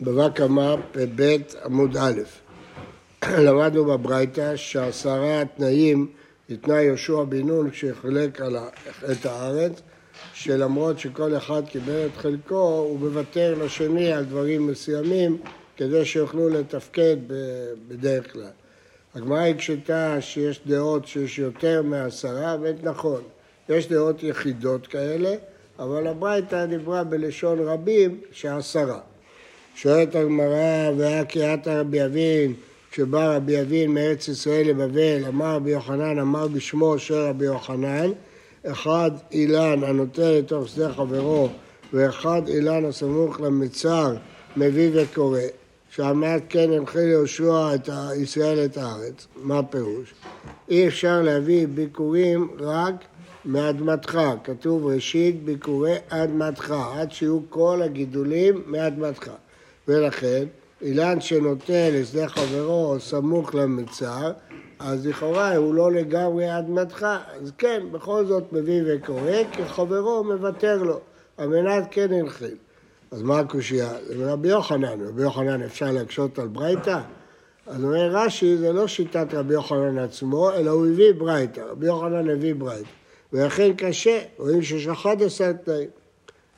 בבא קמא פ"ב עמוד א', למדנו בברייתא שעשרה תנאים התנה יהושע בן נון כשחילק את הארץ, שלמרות שכל אחד קיבל את חלקו, הוא מוותר לשני על דברים מסוימים כדי שיוכלו לתפקד בדרך כלל. הגמרא הקשתה שיש דעות שיש יותר מעשרה, ואת נכון, יש דעות יחידות כאלה, אבל הברייתא דיברה בלשון רבים שעשרה. שואלת הגמרא, והיה קריאת רבי אבין, כשבא רבי אבין מארץ ישראל לבבל, אמר רבי יוחנן, אמר בשמו של רבי יוחנן, אחד אילן הנוטה לתוך שדה חברו, ואחד אילן הסמוך למצר, מביא וקורא. שעמד כן הנחיל יהושע את ישראל את הארץ. מה הפירוש? אי אפשר להביא ביקורים רק מאדמתך. כתוב ראשית ביקורי אדמתך, עד שיהיו כל הגידולים מאדמתך. ולכן, אילן שנוטה לשדה חברו סמוך למצר, אז לכאורה הוא לא לגמרי אדמתך, אז כן, בכל זאת מביא וקורא, כי חברו מוותר לו, על מנת כן הנחיל. אז מה הקושייה? זה רבי יוחנן, רבי יוחנן אפשר להקשות על ברייתא? אז אומר רש"י, זה לא שיטת רבי יוחנן עצמו, אלא הוא הביא ברייתא, רבי יוחנן הביא ברייתא. ולכן קשה, רואים שיש 11 תנאים.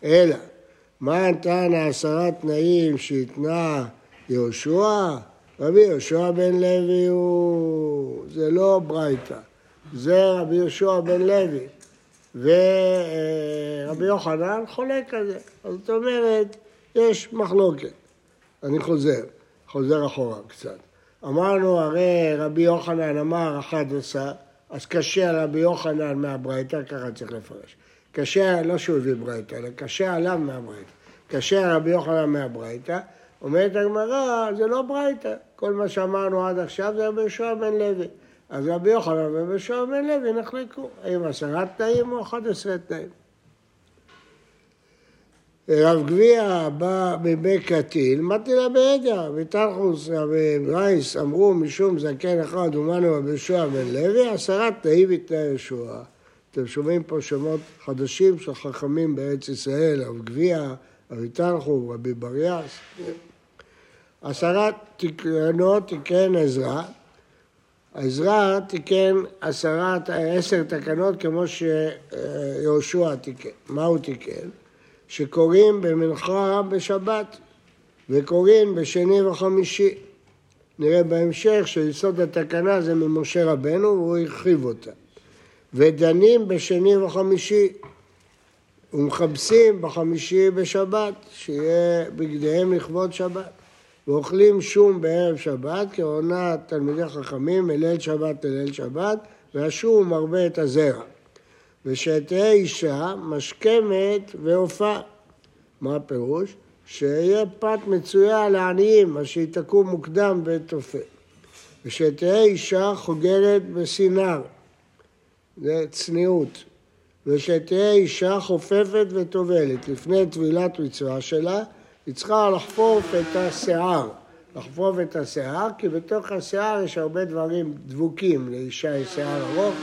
אלא, מה נתן העשרה תנאים שהתנה יהושע? רבי יהושע בן לוי הוא... זה לא ברייתא, זה רבי יהושע בן לוי. ורבי יוחנן חולק על זה. זאת אומרת, יש מחלוקת. אני חוזר, חוזר אחורה קצת. אמרנו, הרי רבי יוחנן אמר 11, אז קשה על רבי יוחנן מהברייתא, ככה צריך לפרש. קשה, לא שהוא הביא ברייתא, אלא קשה עליו מהברייתא. קשה רבי יוחנן מהברייתא. אומרת הגמרא, זה לא ברייתא. כל מה שאמרנו עד עכשיו זה רבי יהושע בן לוי. אז רבי יוחנן ורבי שמעון בן לוי נחלקו, האם עשרה תנאים או אחד עשרה תנאים. רב גביע בא מבית קטיל, מתי לה בעדה, ותחוס רבי רייס אמרו משום זקן אחד ומנו רבי יהושע בן לוי, עשרה תנאים ותנאי יהושע. אתם שומעים פה שמות חדשים של חכמים בארץ ישראל, רב גביע, רבי תנחו, רבי בריאס. עשרה תקנות תקרן עזרא, עזרא תיקן עשרת, עשר תקנות כמו שיהושע תיקן. מה הוא תיקן? שקוראים במנחה בשבת וקוראים בשני וחמישי. נראה בהמשך שיסוד התקנה זה ממשה רבנו והוא הרחיב אותה. ודנים בשני וחמישי ומכבסים בחמישי בשבת, שיהיה בגדיהם לכבוד שבת. ואוכלים שום בערב שבת, כעונה תלמידי חכמים מליל שבת לליל שבת, והשום מרבה את הזרע. ושתהיה אישה משכמת ועופה. מה הפירוש? שיהיה פת מצויה לעניים, אז שהיא תקום מוקדם ותופה. ושתהיה אישה חוגרת בסינר, זה צניעות. ושתהיה אישה חופפת וטובלת לפני טבילת מצווה שלה, היא צריכה לחפוף את השיער. לחפוף את השיער, כי בתוך השיער יש הרבה דברים דבוקים. לאישה יש שיער ארוך,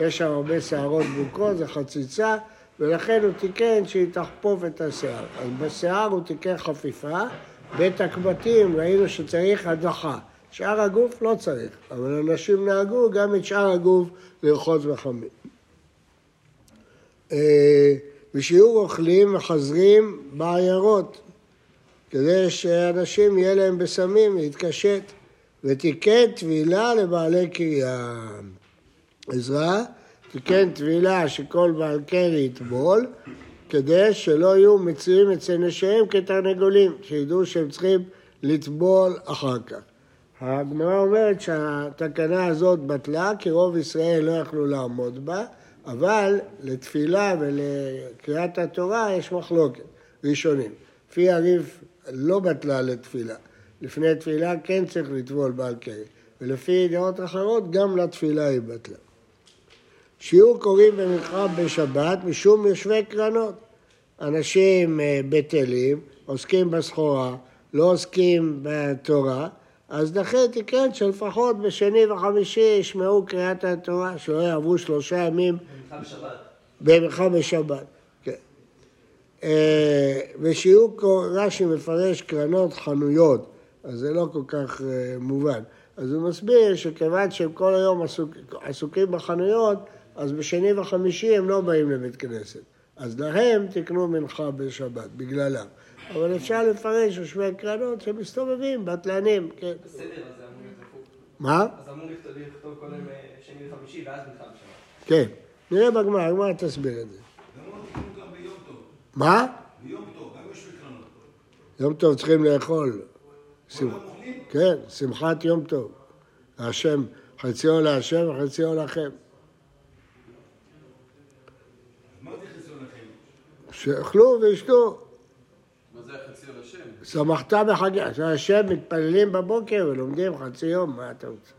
יש שם הרבה שערות דבוקות, זה חציצה, ולכן הוא תיקן שהיא תחפוף את השיער. אז בשיער הוא תיקן חפיפה, בית הקבטים ראינו שצריך הדחה. שאר הגוף לא צריך, אבל אנשים נהגו גם את שאר הגוף לרחוץ וחמים. אה, ושיהיו רוכלים וחזרים בעיירות, כדי שאנשים יהיה להם בסמים להתקשט, ותיקן טבילה לבעלי קריאה. עזרא תיקן טבילה שכל בעל קרי יטבול, כדי שלא יהיו מצויים אצל נשיהם כתרנגולים, שידעו שהם צריכים לטבול אחר כך. הגמרא אומרת שהתקנה הזאת בטלה, כי רוב ישראל לא יכלו לעמוד בה, אבל לתפילה ולקריאת התורה יש מחלוקת, ראשונים. לפי הריף לא בטלה לתפילה. לפני תפילה כן צריך לטבול בעל קרי, ולפי דעות אחרות גם לתפילה היא בטלה. שיעור קוראים במלחם בשבת משום יושבי קרנות. אנשים אה, בטלים, עוסקים בסחורה, לא עוסקים בתורה, אז לכן תיקן שלפחות בשני וחמישי ישמעו קריאת התורה, שלא יעברו שלושה ימים במלחם בשבת. כן. אה, ושיהיו, רש"י מפרש קרנות חנויות, אז זה לא כל כך אה, מובן. אז הוא מסביר שכיוון שהם כל היום עסוק, עסוקים בחנויות, אז בשני וחמישי הם לא באים לבית כנסת. אז להם תקנו מנחה בשבת, בגללם. אבל אפשר לפרש יושבי קרנות שמסתובבים, בטלנים, כן. בסדר, אז זה אמור להיות הפוך. מה? אז אמור לכתוב קודם אה, שני וחמישי ואז מנחה בשבת. כן. נראה בגמר, הגמר תסביר את זה. למה תקנו גם ביום טוב? מה? ביום טוב, גם יש מקרנות. יום טוב צריכים לאכול. כן, שמחת יום טוב. השם, חציו להשם וחציו לכם. מה זה חסר לכם? שאכלו וישתו. מה זה החצי על השם? שמחת בחגי, עכשיו השם מתפללים בבוקר ולומדים חצי יום, מה אתה רוצה?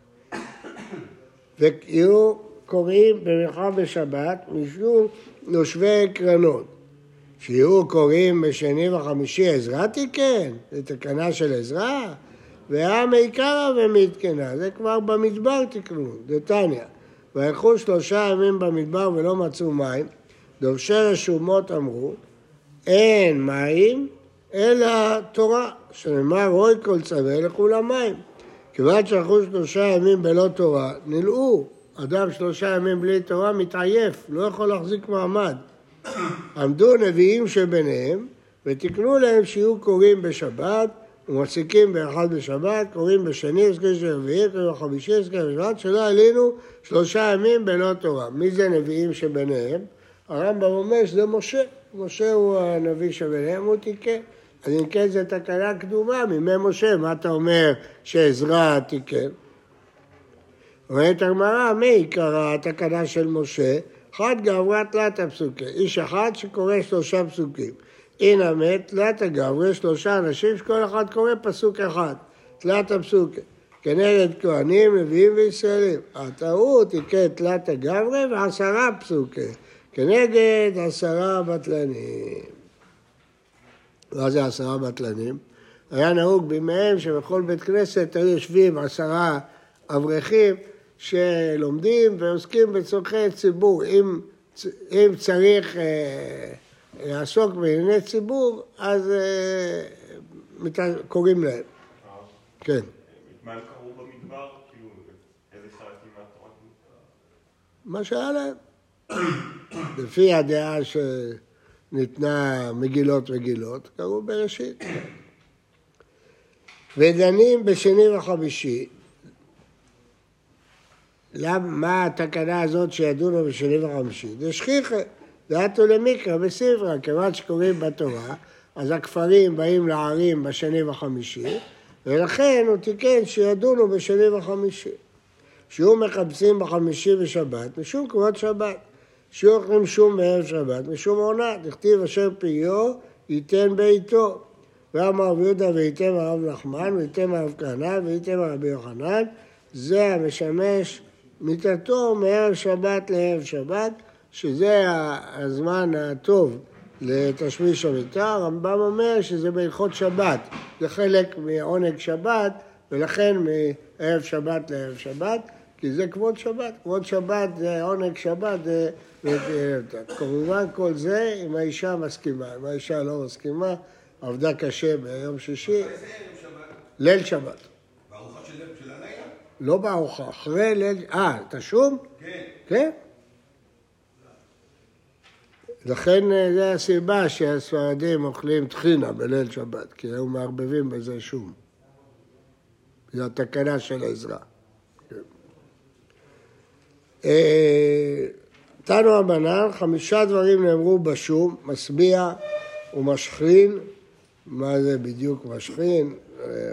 ויהיו קוראים במנחה בשבת משום יושבי קרנות. שיהיו קוראים בשני וחמישי עזרה תיקן, זה תקנה של עזרה, והעם עיקרא ומתקנה, זה כבר במדבר תקנו, דתניא. וילכו שלושה ימים במדבר ולא מצאו מים, דורשי רשומות אמרו, אין מים אלא תורה, שנאמר רוי כל צווה לכולם מים. כיוון שהלכו שלושה ימים בלא תורה, נלאו. אדם שלושה ימים בלי תורה מתעייף, לא יכול להחזיק מעמד. עמדו נביאים שביניהם ותיקנו להם שיהיו קוראים בשבת ומפסיקים באחד בשבת, קוראים בשני, עסקי של רביעי, קוראים בחמישי, עסקי בשבת, שלא עלינו שלושה ימים בלא תורה. מי זה נביאים שביניהם? הרמב"ם אומר שזה משה. משה הוא הנביא שביניהם, הוא תיקן. אז אם כן זו תקנה קדומה מימי משה, מה אתה אומר שעזרא תיקן? אומרת הגמרא, מי עיקרה התקנה של משה? אחד גברה תלת פסוקי, איש אחד שקורא שלושה פסוקים. הנה מת, תלת הגברה, שלושה אנשים שכל אחד קורא פסוק אחד, תלת הפסוקי. כנגד כהנים, נביאים וישראלים. הטעות היא כתלת הגברה ועשרה פסוקי, כנגד עשרה בטלנים. מה זה עשרה בטלנים? היה נהוג בימיהם שבכל בית כנסת היו יושבים עשרה אברכים שלומדים ועוסקים בצורכי ציבור. אם, אם צריך אה, לעסוק בענייני ציבור, אז אה, מת- קוראים להם. כן. מה? כאילו, שהיה להם. לפי הדעה שניתנה מגילות וגילות, קראו בראשית. ודנים בשני וחמישי. למה, מה התקנה הזאת שידונו בשני וחמישי? זה שכיחה, דעתו למיקרא בספרא, כיוון שקוראים בתורה, אז הכפרים באים לערים בשני וחמישי, ולכן הוא תיקן שידונו בשני וחמישי. שיהיו מחפשים בחמישי ושבת, משום כבוד שבת. שיהיו אוכלים שום בערב שבת, משום עונה. דכתיב אשר פיו ייתן בעיתו. ואמר רבי יהודה וייתן הרב נחמן, וייתן הרב כהנא, וייתן רבי יוחנן, זה המשמש מיתתו מערב שבת לערב שבת, שזה הזמן הטוב לתשמיש המיטה. הרמב"ם אומר שזה בהלכות שבת, זה חלק מעונג שבת, ולכן מערב שבת לערב שבת, כי זה כבוד שבת. כבוד שבת זה עונג שבת, זה... כמובן כל זה אם האישה מסכימה, אם האישה לא מסכימה, עבדה קשה ביום שישי? ליל שבת. בארוחה של הלילה? לא בארוחה, אחרי ליל... אה, תשום? כן. כן. לכן אה, זו הסיבה שהספרדים אוכלים טחינה בליל שבת, כי היו מערבבים בזה שום. זו התקנה של עזרא. אה, תנו רבנן, חמישה דברים נאמרו בשום, משביע ומשכין, מה זה בדיוק משכין?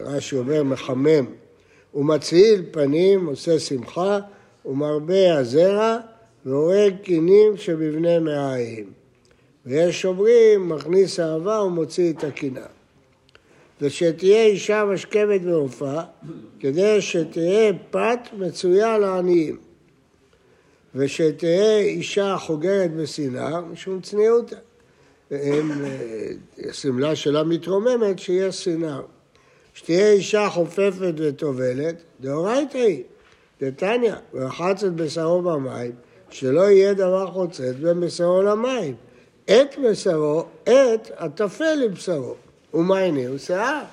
רש"י אומר מחמם. ומצהיל פנים, עושה שמחה, ומרבה הזרע, והורג קינים שבבני מעיים. ויש אומרים, מכניס אהבה ומוציא את הקינה. ושתהיה אישה משכבת ועופה, כדי שתהיה פת מצויה לעניים. ושתהיה אישה חוגרת בסנהר, משום צניעותה. ואם אה, השמלה שלה מתרוממת, שיהיה סנהר. שתהיה אישה חופפת וטובלת, דאורייתא היא, דתניא, ורחץ את בשרו במים, שלא יהיה דבר חוצץ בין בשרו למים. את בשרו, את הטפל לבשרו. הנה? הוא שיער.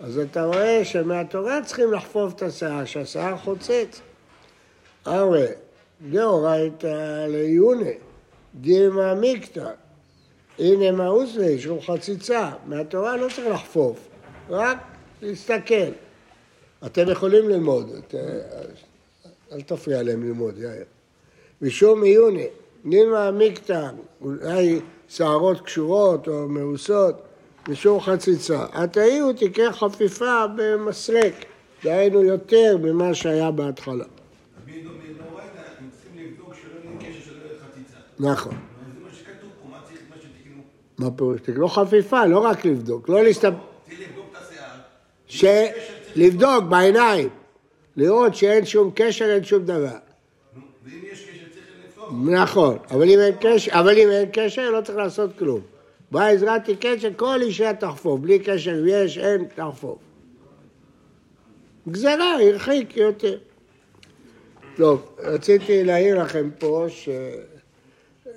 אז אתה רואה שמהתורה צריכים לחפוף את השיער, שהשיער חוצץ. הרי דאורייתא ליונה, דימה מיקתא, הנה מאוס לי, לו חציצה. מהתורה לא צריך לחפוף, רק להסתכל. אתם יכולים ללמוד, את, אל תפריע להם ללמוד, יאיר. משום עיוני, נימה מיקתא, אולי שערות קשורות או מאוסות, משום חציצה. התאי תקרה חפיפה במסרק, דהיינו יותר ממה שהיה בהתחלה. מדאורייתא הם צריכים לבדוק שלא יהיה קשר שלא יהיה חציצה. נכון. זה מה שכתוב פה, מה צריך, פירוש? תקנו חפיפה, לא רק לבדוק, לא להסתפק. ש... לבדוק בעיניים, לראות שאין שום קשר, אין שום דבר. ואם יש קשר צריך לפתוח. נכון, אבל אם אין קשר, אבל אם אין קשר, לא צריך לעשות כלום. בעזרת תיקן שכל אישה תחפוף, בלי קשר יש, אין, תחפוף. גזרה, הרחיק יותר. טוב, רציתי להעיר לכם פה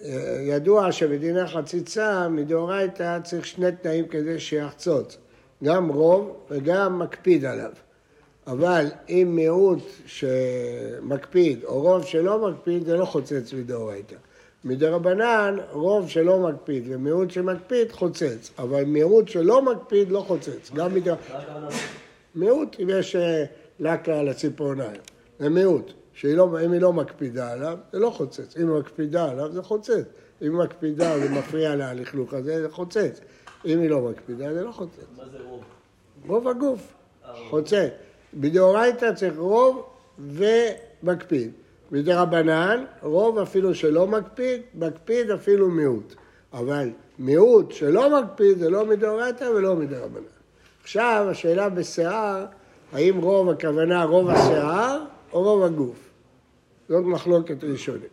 שידוע שבדיני חציצה, מדאורייתא צריך שני תנאים כדי שיחצוץ, גם רוב וגם מקפיד עליו. אבל אם מיעוט שמקפיד או רוב שלא מקפיד, זה לא חוצץ מדאורייתא. מדרבנן, רוב שלא מקפיד ומיעוט שמקפיד, חוצץ. אבל מיעוט שלא מקפיד, לא חוצץ. גם מדר... מה הכוונה? מיעוט, אם יש אה, לקה על הציפורניים. זה מיעוט. שהיא לא, היא לא מקפידה עליו, זה לא חוצץ. אם היא מקפידה עליו, זה חוצץ. אם היא מקפידה וזה מפריע לה הלכלוך הזה, זה חוצץ. אם היא לא מקפידה, זה לא חוצץ. מה זה רוב? רוב הגוף, חוצץ. בדאורייתא צריך רוב ומקפיד. מדרבנן, רוב אפילו שלא מקפיד, מקפיד אפילו מיעוט. אבל מיעוט שלא מקפיד זה לא מדאורייתא ולא מדרבנן. עכשיו השאלה בשיער, האם רוב הכוונה רוב השיער או רוב הגוף? זאת מחלוקת ראשונים.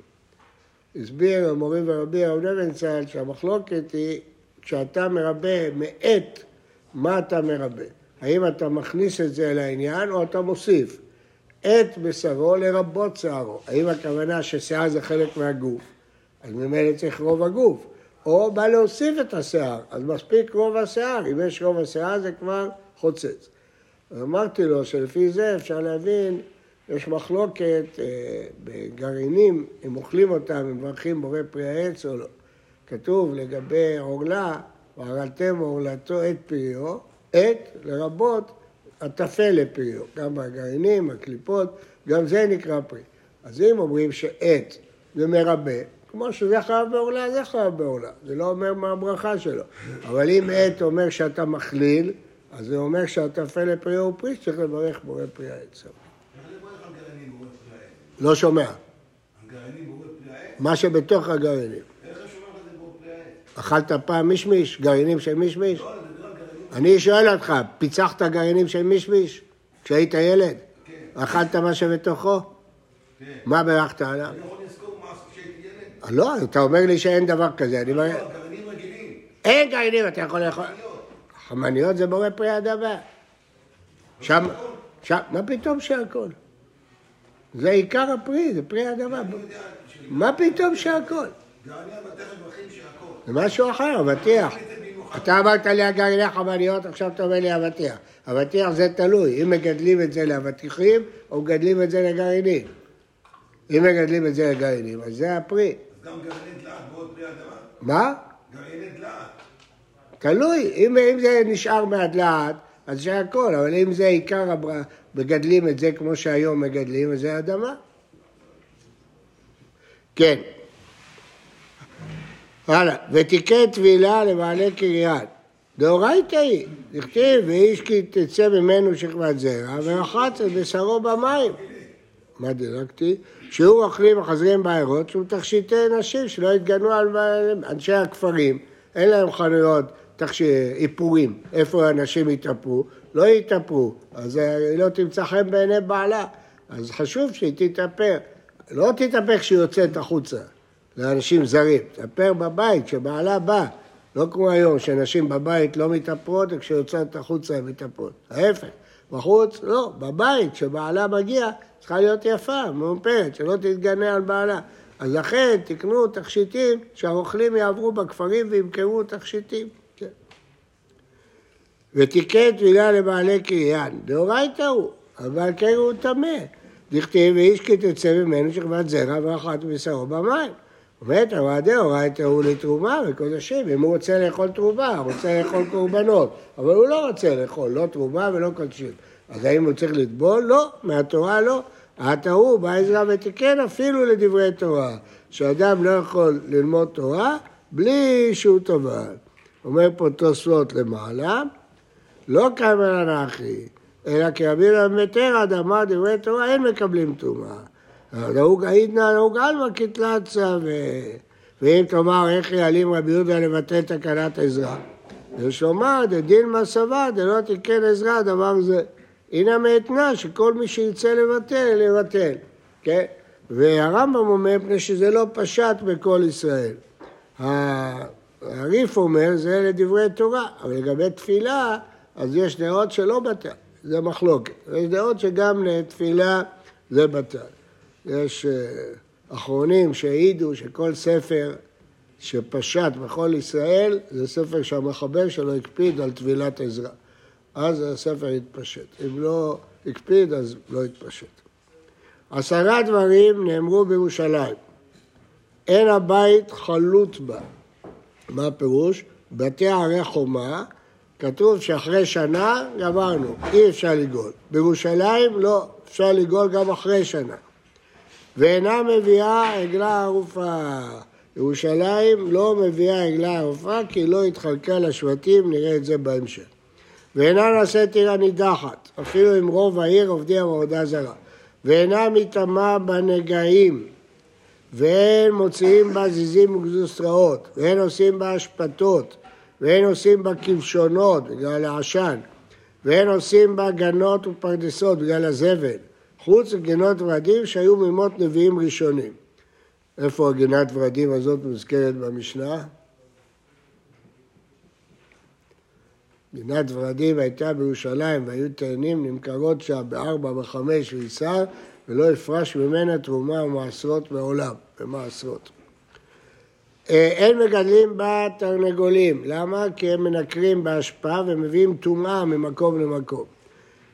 הסביר המורי ורבי הרב נבנצל שהמחלוקת היא כשאתה מרבה מעט, מה אתה מרבה? האם אתה מכניס את זה לעניין או אתה מוסיף? את בשרו לרבות שערו. האם הכוונה ששיער זה חלק מהגוף? אז ממילא צריך רוב הגוף. או בא להוסיף את השיער, אז מספיק רוב השיער. אם יש רוב השיער זה כבר חוצץ. אז אמרתי לו שלפי זה אפשר להבין, יש מחלוקת אה, בגרעינים, אם אוכלים אותם, אם מברכים בורא פרי העץ או לא. כתוב לגבי עורלה, והרלתם עורלתו את פריו, את לרבות הטפל לפריו, גם הגרעינים, הקליפות, גם זה נקרא פרי. אז אם אומרים שעט זה מרבה, כמו שזה חייב בעורלה, זה חייב בעורלה, זה לא אומר מה הברכה שלו. אבל אם עט אומר שאתה מכליל, אז זה אומר שהטפל לפריו הוא פרי, שצריך לברך בורא פרי העץ. איך זה בוא לך על גרעינים בורא פרי העץ? לא שומע. מה שבתוך הגרעינים. אכלת פעם מישמיש? גרעינים של מישמיש? לא, אני שואל אותך, פיצחת גרעינים של מישמיש כשהיית ילד? כן, אכלת מה שבתוכו? כן. מה בירכת עליו? אני יכול לזכור מה עשיתי כשהייתי ילד? לא, אתה אומר לי שאין דבר כזה. אני אומר, לא, גרעינים רגילים. אין גרעינים, אתה יכול לאכול. חמניות זה בורא פרי אדמה. שם, שם, מה פתאום שהכל? זה עיקר הפרי, זה פרי אדמה. אני יודע של- מה פתאום שהכל? זה משהו אחר, אבטיח. אתה אמרת לי הגרעיני חמניות, עכשיו אתה אומר לי אבטיח. אבטיח זה תלוי, אם מגדלים את זה לאבטיחים, או מגדלים את זה לגרעינים. אם מגדלים את זה לגרעינים, אז זה הפרי. אז גם גרעיני דלעת בורא פרי אדמה? מה? גרעיני דלעת. תלוי, אם, אם זה נשאר מהדלעת, אז זה הכל, אבל אם זה עיקר מגדלים את זה כמו שהיום מגדלים, אז זה אדמה. כן. הלאה, ותיקי טבילה לבעלי קריית. דאורייתא היא, נכתיב, ואיש כי תצא ממנו שכבת זרע, ורחץ את בשרו במים. מה דילגתי? שיעור אוכלים וחזרים בעיירות, שהוא תכשיטי נשים, שלא יתגנו על אנשי הכפרים, אין להם חנויות. איפורים, איפה אנשים יתאפרו, לא יתאפרו, אז היא לא תמצא חן בעיני בעלה, אז חשוב שהיא תתאפר, לא תתאפר כשהיא יוצאת החוצה, לאנשים זרים, תתאפר בבית, כשבעלה בא, לא כמו היום, שנשים בבית לא מתאפרות, וכשיוצאת החוצה הן מתאפרות, ההפך. בחוץ, לא, בבית, כשבעלה מגיע, צריכה להיות יפה, מאופרת, שלא תתגנה על בעלה. אז לכן תקנו תכשיטים שהרוכלים יעברו בכפרים וימכרו תכשיטים. ותיקן טבילה לבעלי קריין, דאורייתא הוא, אבל כן הוא טמא. דכתיב ואיש כי תצא ממנו שכבת זרע ואכלת בשרו במים. אומרת אבל דאורייתא הוא לתרומה וקודשים, אם הוא רוצה לאכול תרומה, הוא רוצה לאכול קורבנות, אבל הוא לא רוצה לאכול, לא תרומה ולא קודשים. אז האם הוא צריך לטבול? לא, מהתורה לא. עתה הוא, בא עזרא ותיקן אפילו לדברי תורה, שאדם לא יכול ללמוד תורה בלי שהוא טבל. אומר פה תוספות למעלה, לא קמא לנחי, אלא כרבי רבי עד אמר דברי תורה אין מקבלים טומאה. נהוג עידנא נהוג עלמא כתלצה ו... ואם תאמר איך יעלים רבי יהודה לבטל תקנת עזרא. יש לומר דדין סבא דלא תיקן עזרא דבר זה. הנה מאתנה שכל מי שירצה לבטל, לבטל, כן? והרמב"ם אומר מפני שזה לא פשט בכל ישראל. הריף אומר זה לדברי תורה, אבל לגבי תפילה אז יש דעות שלא בטל, זה מחלוקת. יש דעות שגם לתפילה זה בטל. יש אה, אחרונים שהעידו שכל ספר שפשט בכל ישראל זה ספר שהמחבר שלו הקפיד על טבילת עזרה. אז הספר יתפשט. אם לא הקפיד, אז לא יתפשט. עשרה דברים נאמרו בירושלים. אין הבית חלוט בה. מה הפירוש? בתי ערי חומה, כתוב שאחרי שנה גמרנו, אי אפשר לגאול. בירושלים לא, אפשר לגאול גם אחרי שנה. ואינה מביאה עגלה ערופה. ירושלים לא מביאה עגלה ערופה כי לא התחלקה לשבטים, נראה את זה בהמשך. ואינה נעשית עיר נידחת, אפילו אם רוב העיר עובדי עבודה זרה. ואינה מטמאה בנגעים, ואין מוציאים בה זיזים וגזוסטראות, ואין עושים בה אשפתות, ואין עושים בה כבשונות בגלל העשן, ואין עושים בה גנות ופרדסות בגלל הזבל, חוץ מגינות ורדים שהיו מימות נביאים ראשונים. איפה הגינת ורדים הזאת מוזכרת במשנה? גינת ורדים הייתה בירושלים והיו תאנים נמכרות שם בארבע וחמש ויסר ולא הפרש ממנה תרומה ומעשרות מעולם, במעשרות. אה, אין מגדלים בה תרנגולים, למה? כי הם מנקרים בהשפעה ומביאים טומאה ממקום למקום.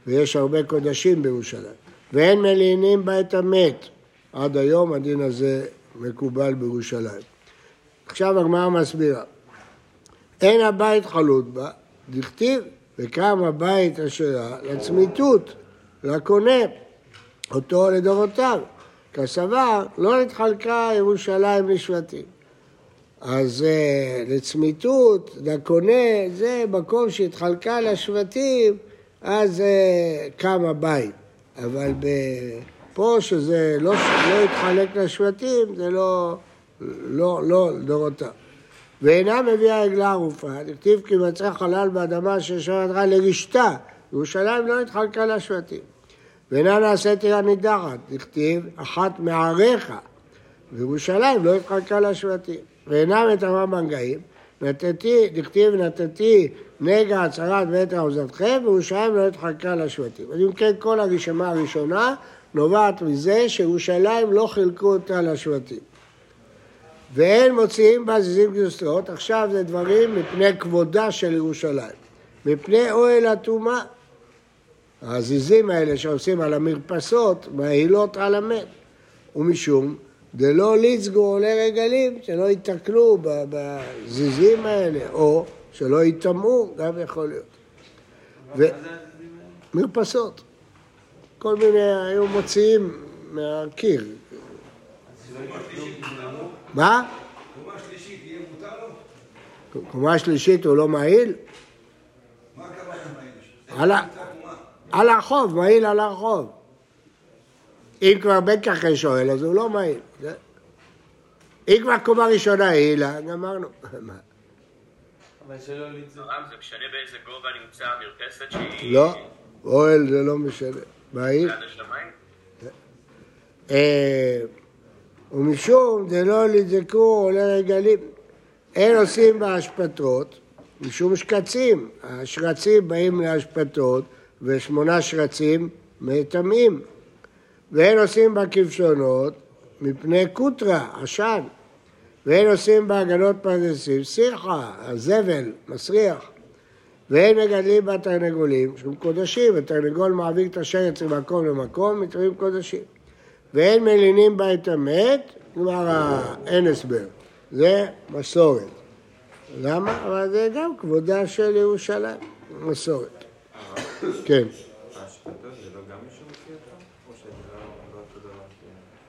ויש הרבה קודשים בירושלים. ואין מלינים בה את המת. עד היום הדין הזה מקובל בירושלים. עכשיו הגמרא מסבירה. אין הבית חלוט בה, דכתיב, וקם הבית אשר לצמיתות, לקונה, אותו לדורותיו. כסבר, לא נתחלקה ירושלים לשבטים. אז uh, לצמיתות, לקונה, זה מקום שהתחלקה לשבטים, אז uh, קם הבית. אבל פה שזה לא, לא התחלק לשבטים, זה לא, לא, לא דורותיו. ואינה מביאה עגלה ערופה, דכתיב כי מצא חלל באדמה ששם ידך לרשתה, ירושלים לא התחלקה לשבטים. ואינה נעשית עיר נידחת, דכתיב אחת מעריך, וירושלים לא התחלקה לשבטים. ואינה מטמאה בנגעים, נתתי, דכתיב נתתי נגע הצהרת ואת עוזתכם, וירושלים לא התחלקה לשבטים. אז אם כן, כל הרשימה הראשונה נובעת מזה שירושלים לא חילקו אותה לשבטים. ואין מוציאים בה זיזים גזוסטרות, עכשיו זה דברים מפני כבודה של ירושלים, מפני אוהל הטומאה. הזיזים האלה שעושים על המרפסות, מהילות על המת, ומשום דלא ליצגו עולי רגלים, שלא ייתקלו בזיזים האלה, או שלא ייטמעו, גם יכול להיות. ו... מרפסות. כל מיני, היו מוציאים מהקיר. מה? קומה שלישית יהיה מותר לו? קומה שלישית הוא לא מעיל? מה הכוונה מעיל? על הרחוב, מעיל על הרחוב. אם כבר בן ככה שואל, אז הוא לא מעיל. אם כבר קומה ראשונה העילה, גמרנו. אבל שלא ליצור. זה משנה באיזה גובה נמצא המרפסת שהיא... לא, אוהל זה לא משנה. ליד השמיים? אה, ומשום דלא לדזקו עולי רגלים. אין עושים באשפתות, משום שקצים. השרצים באים לאשפתות, ושמונה שרצים מטמאים. ואין עושים בה כבשונות, מפני קוטרה, עשן. ואין עושים בהגנות פרדסים, שיחה, הזבל, מסריח. ואין מגדלים בה תרנגולים שהם קודשים, ותרנגול מעביר את השרץ ממקום למקום, מתרים קודשים. ואין מלינים בה את המת, כלומר אין הסבר. זה מסורת. למה? אבל זה גם כבודה של ירושלים, מסורת. כן. זה לא גם מישהו מוציא אותו? או שזה לא לא אותו דבר? ש-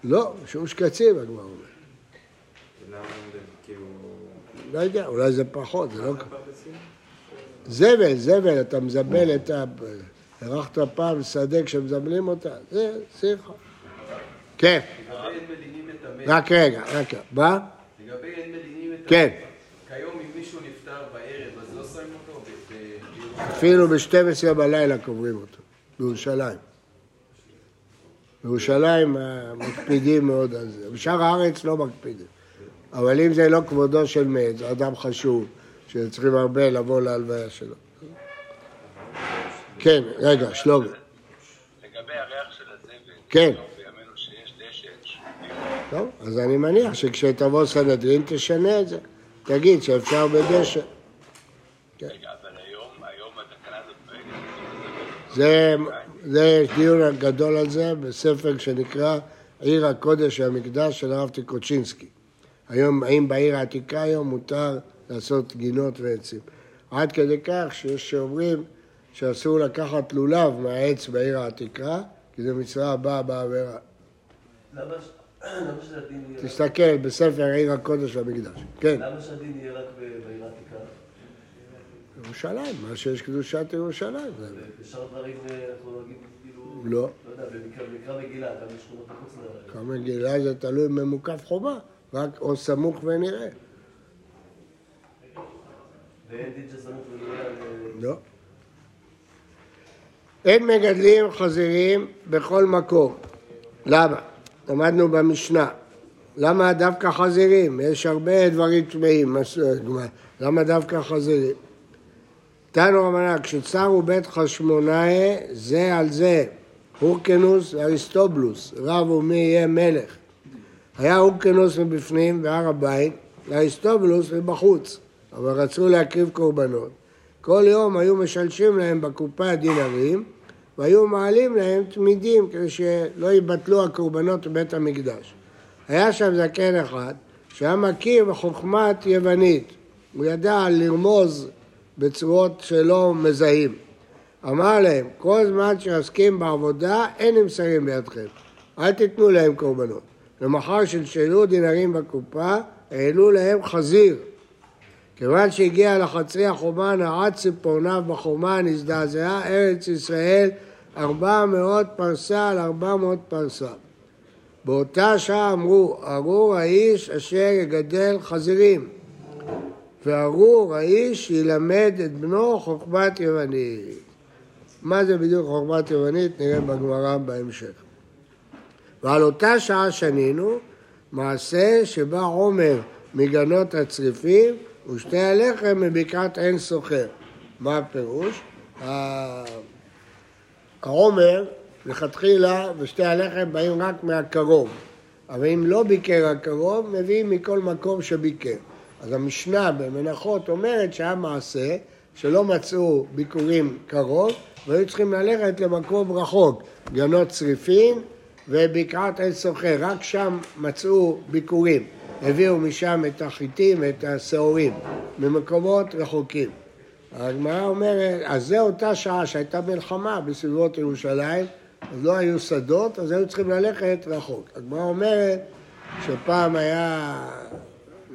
לא, שימוש קצין, הגמרא אומר. למה הם כאילו... לא יודע, אולי זה פחות, זה לא... זבל, זבל, אתה מזבל את ה... הרחת פעם שדה כשמזבלים אותה, זה שיחה. כן, רק רגע, רק רגע. מה? לגבי אין מלינים את המת, כן. כיום אם מישהו נפטר בערב, אז לא שמים אותו? אפילו ב-12 בלילה קוברים אותו, בירושלים. בירושלים אה, מקפידים מאוד על זה. בשאר הארץ לא מקפידים. אבל אם זה לא כבודו של מת, זה אדם חשוב, שצריכים הרבה לבוא להלוויה שלו. כן, רגע, שלומי. לגבי הריח של הזבל, כן. לא בימינו שיש דשן, טוב, אז אני מניח שכשתבוא סנהדרין תשנה את זה. תגיד שאפשר בדשא. רגע, אבל היום, היום התקנה הזאת לזבל. זה, זה יש דיון גדול על זה בספר שנקרא עיר הקודש והמקדש של הרב טיקוצ'ינסקי. היום, האם בעיר העתיקה היום מותר לעשות גינות ועצים? עד כדי כך שיש שאומרים שאסור לקחת לולב מהעץ בעיר העתיקה, כי זו מצווה הבאה בעבירה. למה תסתכל בספר עיר הקודש והמקדש. כן, למה שהדין יהיה רק ב-? ירושלים, מה שיש קדושת ירושלים. בשאר דברים אה, אנחנו נגיד כאילו... לא. לא יודע, במקרא במקרא מגילה, גם בשכונות החוץ לארץ. כמה גילה זה תלוי ממוקף חומה, רק או סמוך ונראה. ואין דין שסמוך ונראה על... אה, לא. אין מגדלים חזירים בכל מקום. למה? למדנו במשנה. למה דווקא חזירים? יש הרבה דברים טמאים. למה דווקא חזירים? תנו רמנה, כשצרו בית חשמונאי זה על זה, הורקנוס ואריסטובלוס, רבו מי יהיה מלך. היה הורקנוס מבפנים והר הבית, ואריסטובלוס מבחוץ, אבל רצו להקריב קורבנות. כל יום היו משלשים להם בקופה דינרים, והיו מעלים להם תמידים כדי שלא יבטלו הקורבנות בבית המקדש. היה שם זקן אחד שהיה מכיר בחוכמת יוונית, הוא ידע לרמוז בצורות שלא מזהים. אמר להם, כל זמן שעוסקים בעבודה, אין נמסרים בידכם. אל תיתנו להם קורבנות. למחר שלשלו דינרים בקופה, העלו להם חזיר. כיוון שהגיע לחצרי החומה, נעץ ציפורניו בחומה, נזדעזעה ארץ ישראל ארבע מאות פרסה על ארבע מאות פרסה. באותה שעה אמרו, ארור האיש אשר יגדל חזירים, וארור האיש ילמד את בנו חוכמת יוונית. מה זה בדיוק חוכמת יוונית? נראה בגמרא בהמשך. ועל אותה שעה שנינו, מעשה שבא עומר מגנות הצריפים ושתי הלחם מבקעת עין סוחר. מה הפירוש? העומר, לכתחילה, ושתי הלחם באים רק מהקרוב. אבל אם לא ביקר הקרוב, מביאים מכל מקום שביקר. אז המשנה במנחות אומרת שהיה מעשה שלא מצאו ביקורים קרוב, והיו צריכים ללכת למקום רחוק, גנות צריפין ובקעת עין סוחר, רק שם מצאו ביקורים. הביאו משם את החיטים, את השעורים, ממקומות רחוקים. הגמרא אומרת, אז זה אותה שעה שהייתה מלחמה בסביבות ירושלים, אז לא היו שדות, אז היו צריכים ללכת רחוק. הגמרא אומרת שפעם היה,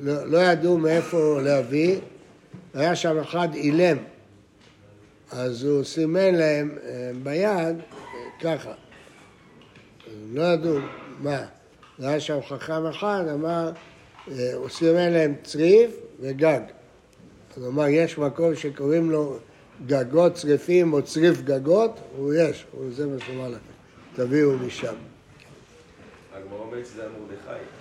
לא, לא ידעו מאיפה להביא, היה שם אחד אילם, אז הוא סימן להם אה, ביד ככה. לא ידעו מה. היה שם חכם אחד, אמר, אה, הוא סימן להם צריף וגג. אז הוא אמר, יש מקום שקוראים לו גגות צריפים או צריף גגות? הוא יש, זה מה שהוא אמר לכם. תביאו משם. הגמרא אומרת שזה היה מרדכי.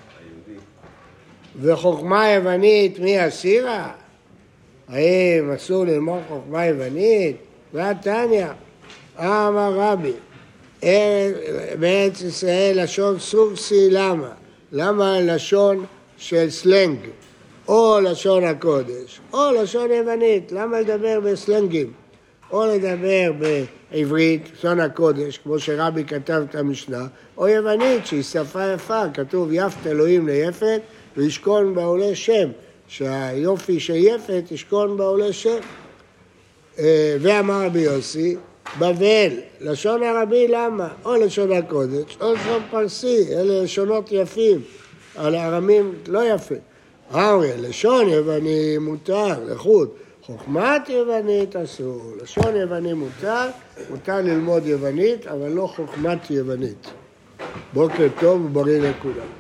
וחוכמה יוונית מי הסירה? האם אסור ללמוד חוכמה יוונית? והתניא, אמר רבי, ארץ- בארץ ישראל לשון סורסי למה? למה לשון של סלנג, או לשון הקודש, או לשון יוונית, למה לדבר בסלנגים? או לדבר בעברית, לשון הקודש, כמו שרבי כתב את המשנה, או יוונית, שהיא שפה יפה, כתוב יפת אלוהים ליפת וישכון בעולה שם, שהיופי של יפת ישכון בעולה שם. אה, ואמר רבי יוסי, בבל, לשון הרבי למה? או לשון הקודש, או לשון פרסי, אלה לשונות יפים, על הארמים לא יפה. אמרי, לשון יווני מותר, לחוד, חוכמת יוונית אסור, לשון יווני מותר, מותר ללמוד יוונית, אבל לא חוכמת יוונית. בוקר טוב ובריא לכולם.